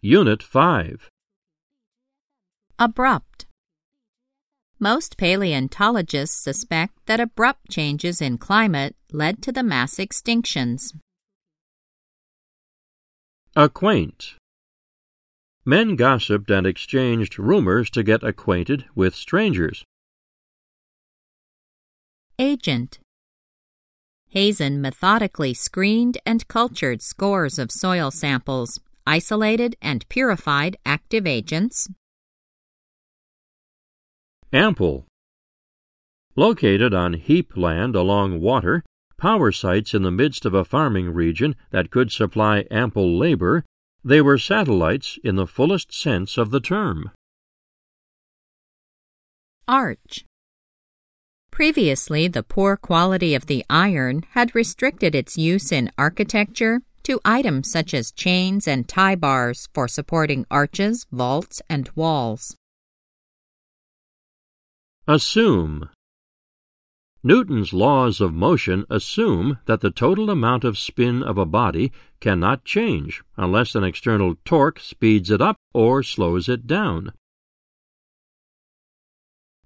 Unit 5 Abrupt. Most paleontologists suspect that abrupt changes in climate led to the mass extinctions. Acquaint. Men gossiped and exchanged rumors to get acquainted with strangers. Agent. Hazen methodically screened and cultured scores of soil samples, isolated and purified active agents. Ample. Located on heap land along water, power sites in the midst of a farming region that could supply ample labor, they were satellites in the fullest sense of the term. Arch. Previously, the poor quality of the iron had restricted its use in architecture to items such as chains and tie bars for supporting arches, vaults, and walls. Assume. Newton's laws of motion assume that the total amount of spin of a body cannot change unless an external torque speeds it up or slows it down.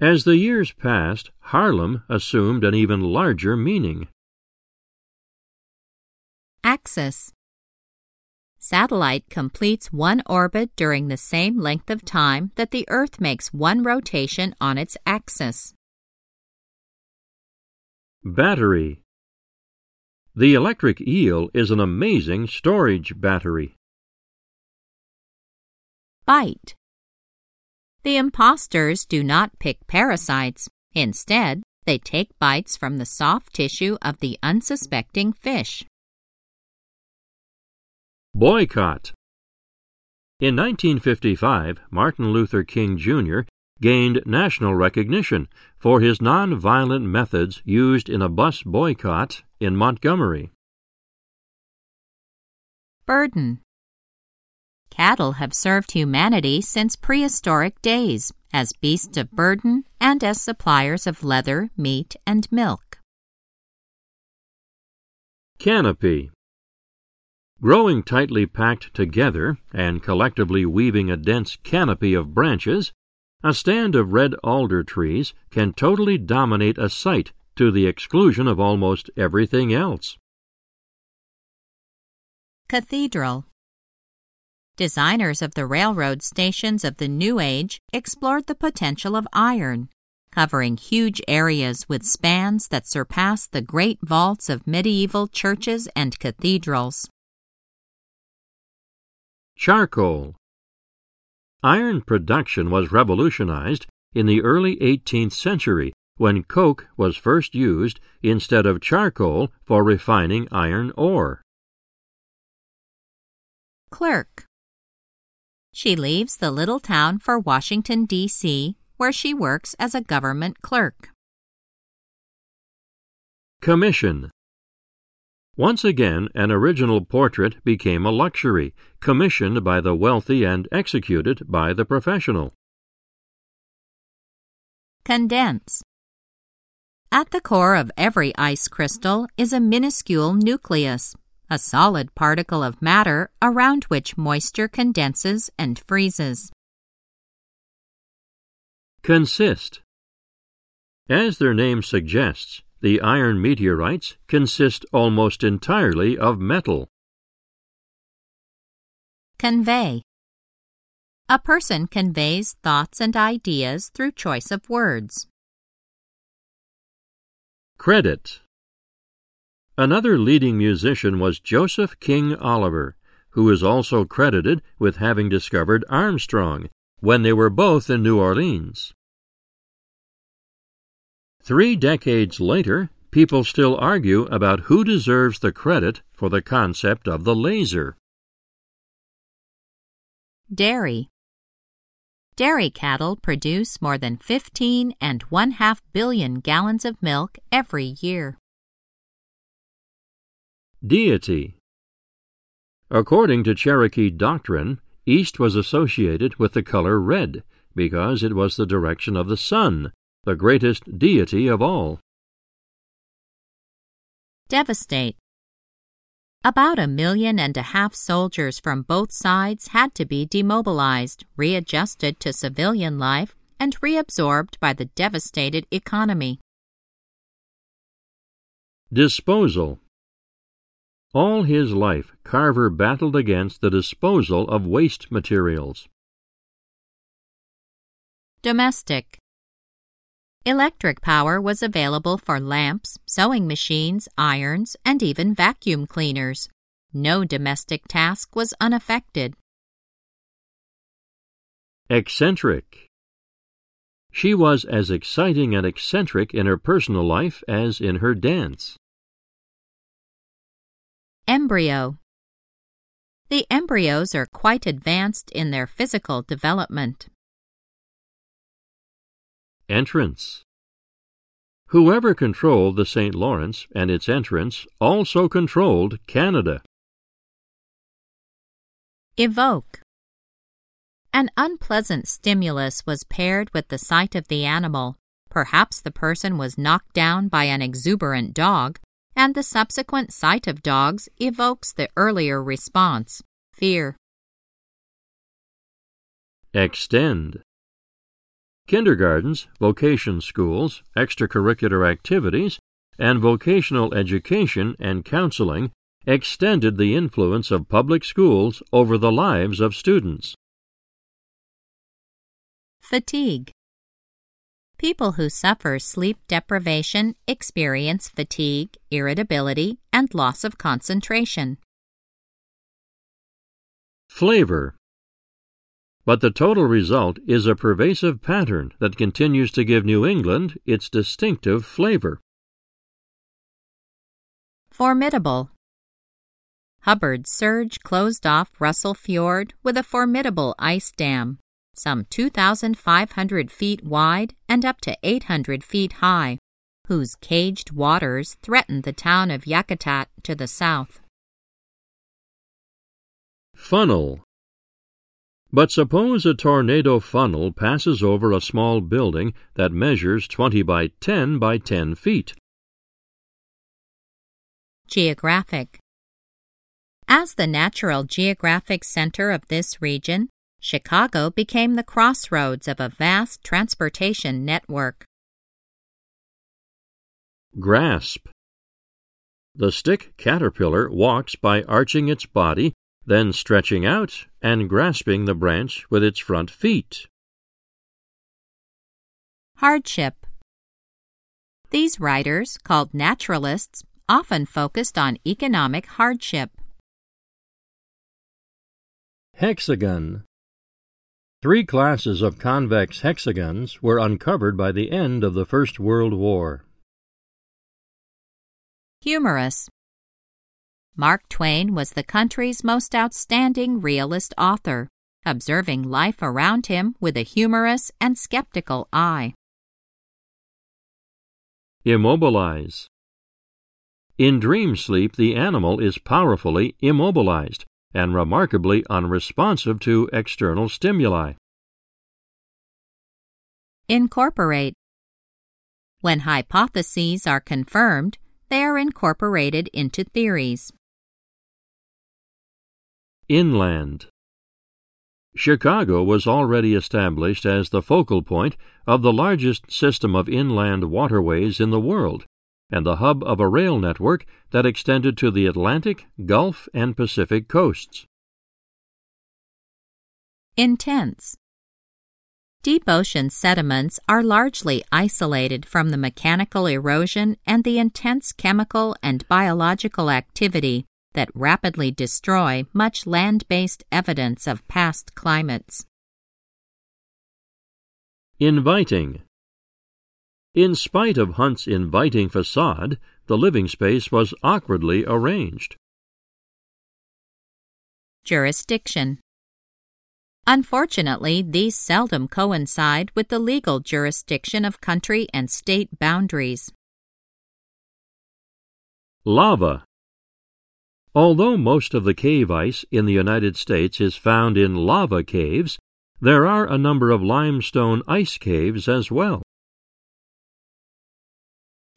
As the years passed, Harlem assumed an even larger meaning. Axis. Satellite completes one orbit during the same length of time that the Earth makes one rotation on its axis. Battery. The electric eel is an amazing storage battery. Bite. The impostors do not pick parasites. Instead, they take bites from the soft tissue of the unsuspecting fish. Boycott. In 1955, Martin Luther King Jr. gained national recognition for his nonviolent methods used in a bus boycott in Montgomery. Burden. Cattle have served humanity since prehistoric days as beasts of burden and as suppliers of leather, meat, and milk. Canopy. Growing tightly packed together and collectively weaving a dense canopy of branches, a stand of red alder trees can totally dominate a site to the exclusion of almost everything else. Cathedral Designers of the railroad stations of the New Age explored the potential of iron, covering huge areas with spans that surpass the great vaults of medieval churches and cathedrals. Charcoal. Iron production was revolutionized in the early 18th century when coke was first used instead of charcoal for refining iron ore. Clerk. She leaves the little town for Washington, D.C., where she works as a government clerk. Commission. Once again, an original portrait became a luxury, commissioned by the wealthy and executed by the professional. Condense. At the core of every ice crystal is a minuscule nucleus, a solid particle of matter around which moisture condenses and freezes. Consist. As their name suggests, the iron meteorites consist almost entirely of metal. Convey. A person conveys thoughts and ideas through choice of words. Credit. Another leading musician was Joseph King Oliver, who is also credited with having discovered Armstrong when they were both in New Orleans. Three decades later, people still argue about who deserves the credit for the concept of the laser. Dairy. Dairy cattle produce more than 15 and one half billion gallons of milk every year. Deity. According to Cherokee doctrine, east was associated with the color red because it was the direction of the sun, the greatest deity of all. Devastate. About a million and a half soldiers from both sides had to be demobilized, readjusted to civilian life, and reabsorbed by the devastated economy. Disposal All his life, Carver battled against the disposal of waste materials. Domestic Electric power was available for lamps, sewing machines, irons, and even vacuum cleaners. No domestic task was unaffected. Eccentric. She was as exciting and eccentric in her personal life as in her dance. Embryo. The embryos are quite advanced in their physical development. Entrance Whoever controlled the St. Lawrence and its entrance also controlled Canada. Evoke An unpleasant stimulus was paired with the sight of the animal. Perhaps the person was knocked down by an exuberant dog, and the subsequent sight of dogs evokes the earlier response fear. Extend Kindergartens, vocation schools, extracurricular activities, and vocational education and counseling extended the influence of public schools over the lives of students. Fatigue. People who suffer sleep deprivation experience fatigue, irritability, and loss of concentration. Flavor but the total result is a pervasive pattern that continues to give New England its distinctive flavor. Formidable. Hubbard's surge closed off Russell Fjord with a formidable ice dam, some 2,500 feet wide and up to 800 feet high, whose caged waters threatened the town of Yakutat to the south. Funnel but suppose a tornado funnel passes over a small building that measures 20 by 10 by 10 feet. Geographic As the natural geographic center of this region, Chicago became the crossroads of a vast transportation network. Grasp The stick caterpillar walks by arching its body then stretching out and grasping the branch with its front feet. Hardship These writers, called naturalists, often focused on economic hardship. Hexagon Three classes of convex hexagons were uncovered by the end of the First World War. Humorous Mark Twain was the country's most outstanding realist author, observing life around him with a humorous and skeptical eye. Immobilize. In dream sleep, the animal is powerfully immobilized and remarkably unresponsive to external stimuli. Incorporate. When hypotheses are confirmed, they are incorporated into theories. Inland. Chicago was already established as the focal point of the largest system of inland waterways in the world and the hub of a rail network that extended to the Atlantic, Gulf, and Pacific coasts. Intense. Deep ocean sediments are largely isolated from the mechanical erosion and the intense chemical and biological activity that rapidly destroy much land based evidence of past climates. Inviting. In spite of Hunt's inviting facade, the living space was awkwardly arranged. Jurisdiction. Unfortunately, these seldom coincide with the legal jurisdiction of country and state boundaries. Lava. Although most of the cave ice in the United States is found in lava caves, there are a number of limestone ice caves as well.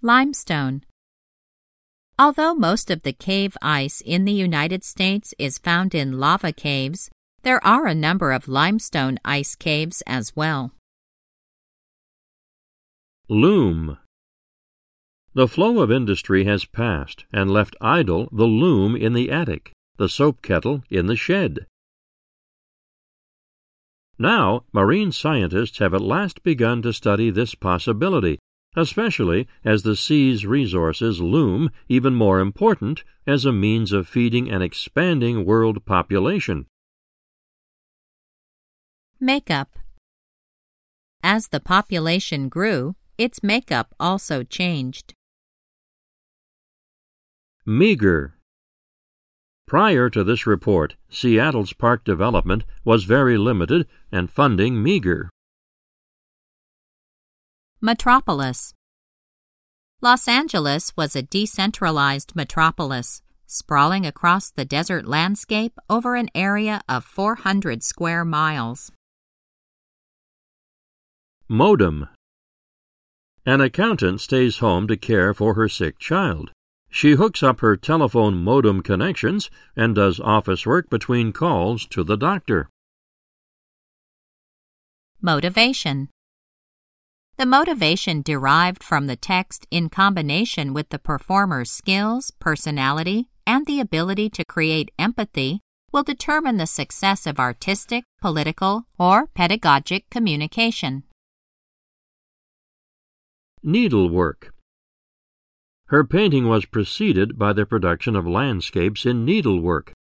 Limestone Although most of the cave ice in the United States is found in lava caves, there are a number of limestone ice caves as well. Loom. The flow of industry has passed and left idle the loom in the attic, the soap kettle in the shed. Now, marine scientists have at last begun to study this possibility, especially as the sea's resources loom even more important as a means of feeding an expanding world population. Makeup As the population grew, its makeup also changed. Meager. Prior to this report, Seattle's park development was very limited and funding meager. Metropolis Los Angeles was a decentralized metropolis, sprawling across the desert landscape over an area of 400 square miles. Modem. An accountant stays home to care for her sick child. She hooks up her telephone modem connections and does office work between calls to the doctor. Motivation. The motivation derived from the text in combination with the performer's skills, personality, and the ability to create empathy will determine the success of artistic, political, or pedagogic communication. Needlework. Her painting was preceded by the production of landscapes in needlework,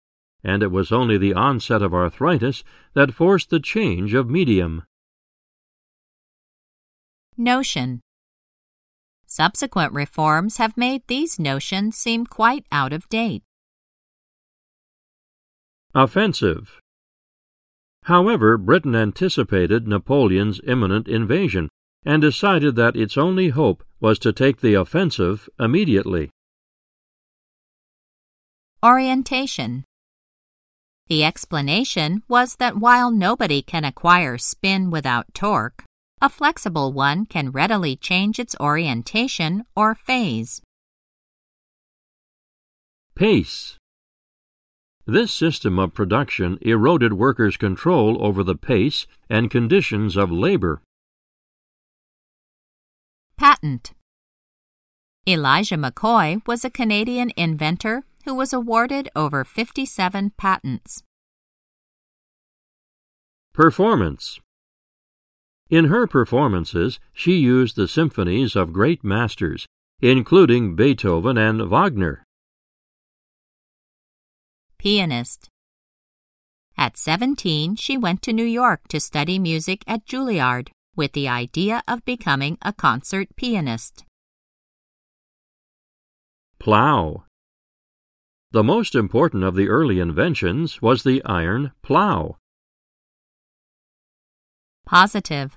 and it was only the onset of arthritis that forced the change of medium. Notion Subsequent reforms have made these notions seem quite out of date. Offensive. However, Britain anticipated Napoleon's imminent invasion and decided that its only hope was to take the offensive immediately. Orientation The explanation was that while nobody can acquire spin without torque, a flexible one can readily change its orientation or phase. Pace This system of production eroded workers' control over the pace and conditions of labor. Patent Elijah McCoy was a Canadian inventor who was awarded over 57 patents. Performance In her performances, she used the symphonies of great masters, including Beethoven and Wagner. Pianist At 17, she went to New York to study music at Juilliard with the idea of becoming a concert pianist. Plow. The most important of the early inventions was the iron plow. Positive.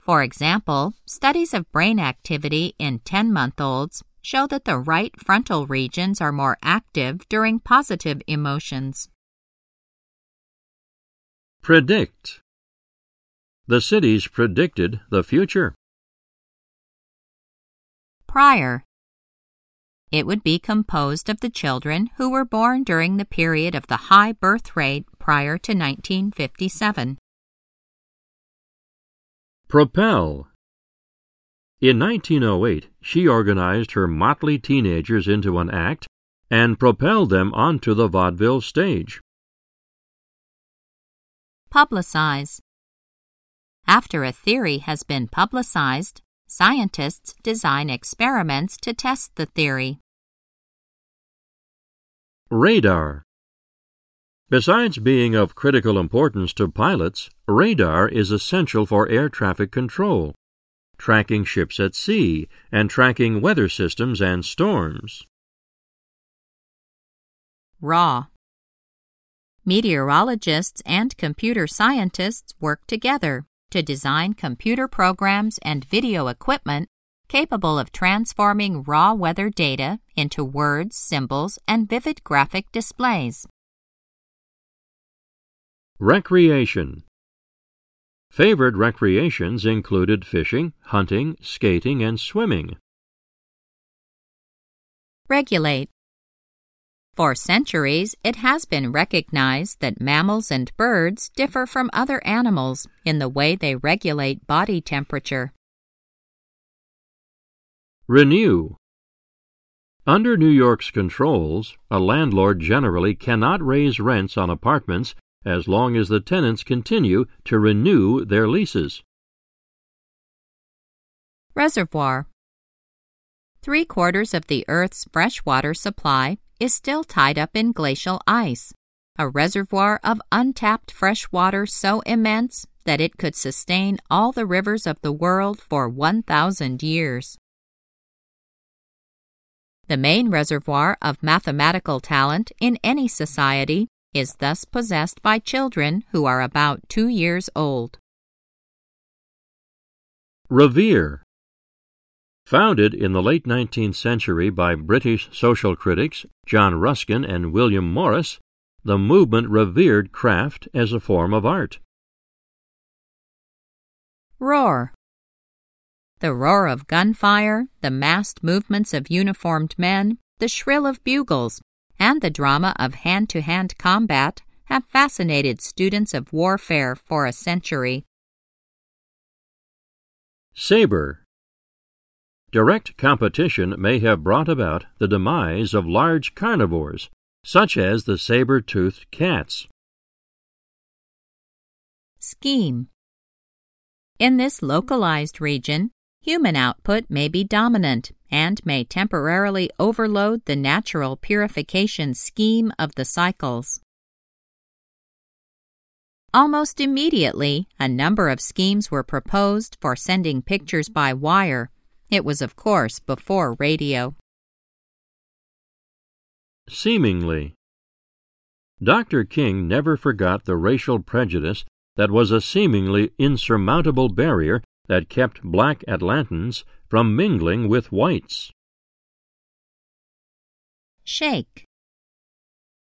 For example, studies of brain activity in 10 month olds show that the right frontal regions are more active during positive emotions. Predict. The cities predicted the future. Prior. It would be composed of the children who were born during the period of the high birth rate prior to 1957. Propel. In 1908, she organized her motley teenagers into an act and propelled them onto the vaudeville stage. Publicize. After a theory has been publicized, scientists design experiments to test the theory. Radar. Besides being of critical importance to pilots, radar is essential for air traffic control, tracking ships at sea, and tracking weather systems and storms. Raw. Meteorologists and computer scientists work together to design computer programs and video equipment capable of transforming raw weather data into words, symbols, and vivid graphic displays. Recreation Favored recreations included fishing, hunting, skating, and swimming. Regulate. For centuries, it has been recognized that mammals and birds differ from other animals in the way they regulate body temperature. Renew. Under New York's controls, a landlord generally cannot raise rents on apartments as long as the tenants continue to renew their leases. Reservoir. Three quarters of the Earth's freshwater supply is still tied up in glacial ice, a reservoir of untapped fresh water so immense that it could sustain all the rivers of the world for 1,000 years. The main reservoir of mathematical talent in any society is thus possessed by children who are about two years old. Revere. Founded in the late 19th century by British social critics John Ruskin and William Morris, the movement revered craft as a form of art. Roar. The roar of gunfire, the massed movements of uniformed men, the shrill of bugles, and the drama of hand to hand combat have fascinated students of warfare for a century. Saber. Direct competition may have brought about the demise of large carnivores, such as the saber toothed cats. Scheme. In this localized region, human output may be dominant and may temporarily overload the natural purification scheme of the cycles. Almost immediately, a number of schemes were proposed for sending pictures by wire. It was, of course, before radio. Seemingly. Dr. King never forgot the racial prejudice that was a seemingly insurmountable barrier that kept black Atlantans from mingling with whites. Shake.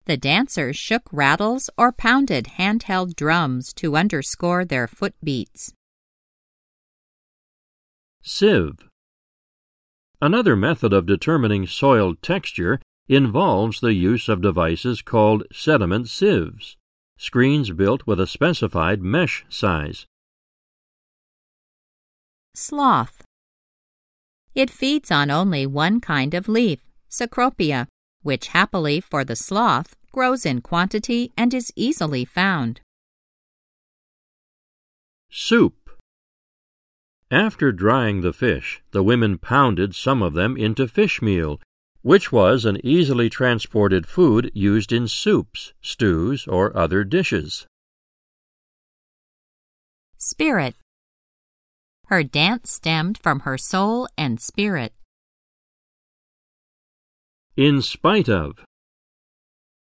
The dancers shook rattles or pounded handheld drums to underscore their footbeats. Sieve. Another method of determining soil texture involves the use of devices called sediment sieves, screens built with a specified mesh size. Sloth. It feeds on only one kind of leaf, Cecropia, which happily for the sloth grows in quantity and is easily found. Soup. After drying the fish, the women pounded some of them into fish meal, which was an easily transported food used in soups, stews, or other dishes. Spirit. Her dance stemmed from her soul and spirit. In spite of.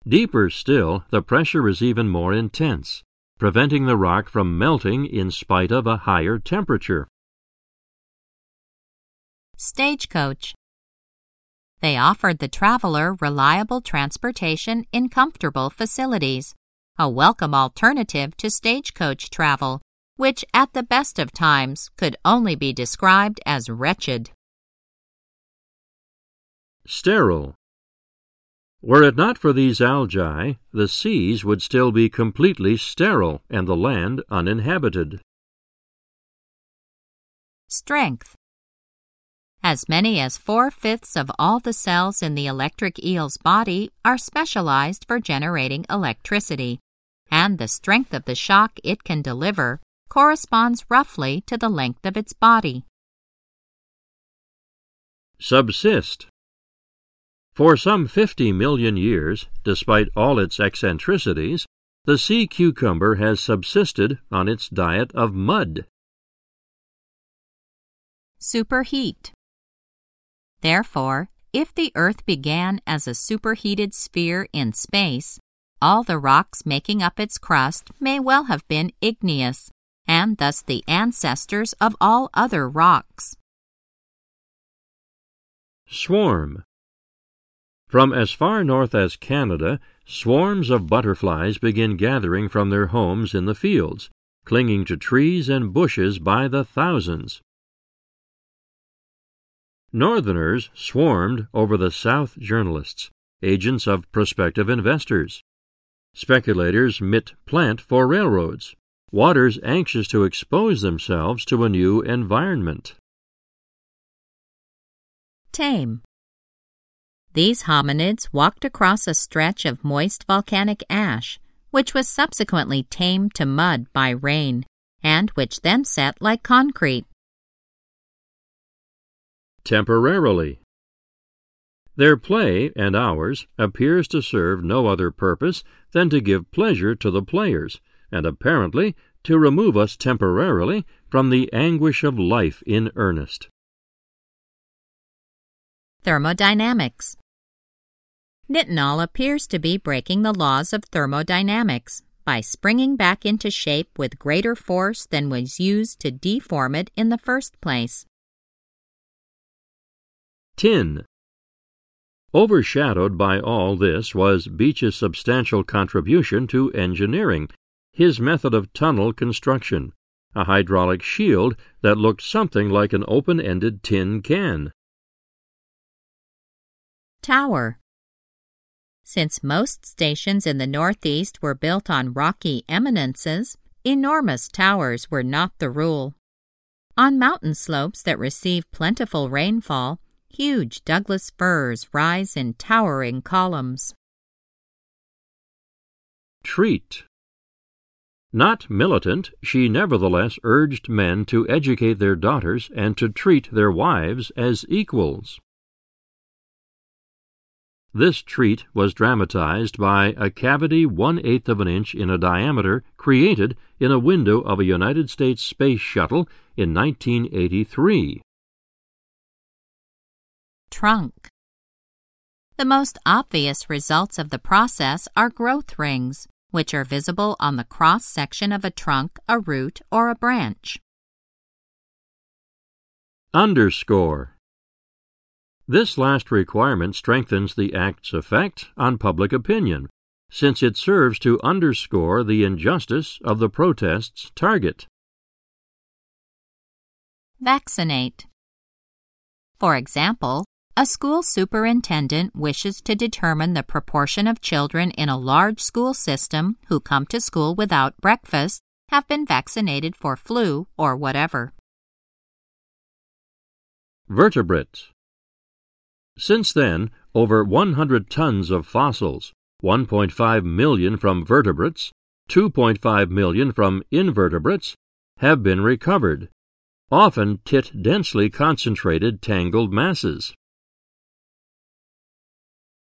Deeper still, the pressure is even more intense, preventing the rock from melting in spite of a higher temperature. Stagecoach. They offered the traveler reliable transportation in comfortable facilities, a welcome alternative to stagecoach travel which at the best of times could only be described as wretched. Sterile. Were it not for these algae, the seas would still be completely sterile and the land uninhabited. Strength. As many as four fifths of all the cells in the electric eel's body are specialized for generating electricity, and the strength of the shock it can deliver corresponds roughly to the length of its body. Subsist. For some 50 million years, despite all its eccentricities, the sea cucumber has subsisted on its diet of mud. Superheat. Therefore, if the Earth began as a superheated sphere in space, all the rocks making up its crust may well have been igneous, and thus the ancestors of all other rocks. Swarm. From as far north as Canada, swarms of butterflies begin gathering from their homes in the fields, clinging to trees and bushes by the thousands. Northerners swarmed over the South journalists, agents of prospective investors. Speculators mit plant for railroads. Waters anxious to expose themselves to a new environment. Tame. These hominids walked across a stretch of moist volcanic ash, which was subsequently tamed to mud by rain, and which then set like concrete. Temporarily. Their play and ours appears to serve no other purpose than to give pleasure to the players, and apparently to remove us temporarily from the anguish of life in earnest. Thermodynamics Nitinol appears to be breaking the laws of thermodynamics by springing back into shape with greater force than was used to deform it in the first place. Tin Overshadowed by all this was Beach's substantial contribution to engineering, his method of tunnel construction, a hydraulic shield that looked something like an open ended tin can. Tower Since most stations in the Northeast were built on rocky eminences, enormous towers were not the rule. On mountain slopes that receive plentiful rainfall, Huge Douglas firs rise in towering columns. Treat. Not militant, she nevertheless urged men to educate their daughters and to treat their wives as equals. This treat was dramatized by a cavity one eighth of an inch in a diameter created in a window of a United States space shuttle in 1983 trunk. The most obvious results of the process are growth rings, which are visible on the cross section of a trunk, a root, or a branch. Underscore. This last requirement strengthens the Act's effect on public opinion, since it serves to underscore the injustice of the protest's target. Vaccinate. For example, a school superintendent wishes to determine the proportion of children in a large school system who come to school without breakfast have been vaccinated for flu or whatever. Vertebrate. Since then, over 100 tons of fossils, 1.5 million from vertebrates, 2.5 million from invertebrates, have been recovered, often tit densely concentrated tangled masses.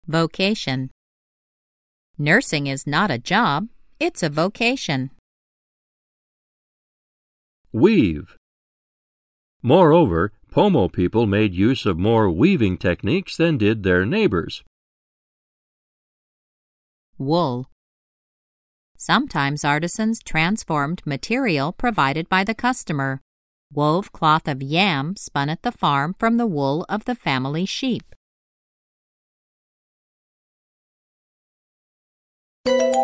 Vocation Nursing is not a job, it's a vocation. Weave Moreover, Pomo people made use of more weaving techniques than did their neighbors. Wool Sometimes artisans transformed material provided by the customer, wove cloth of yam spun at the farm from the wool of the family sheep.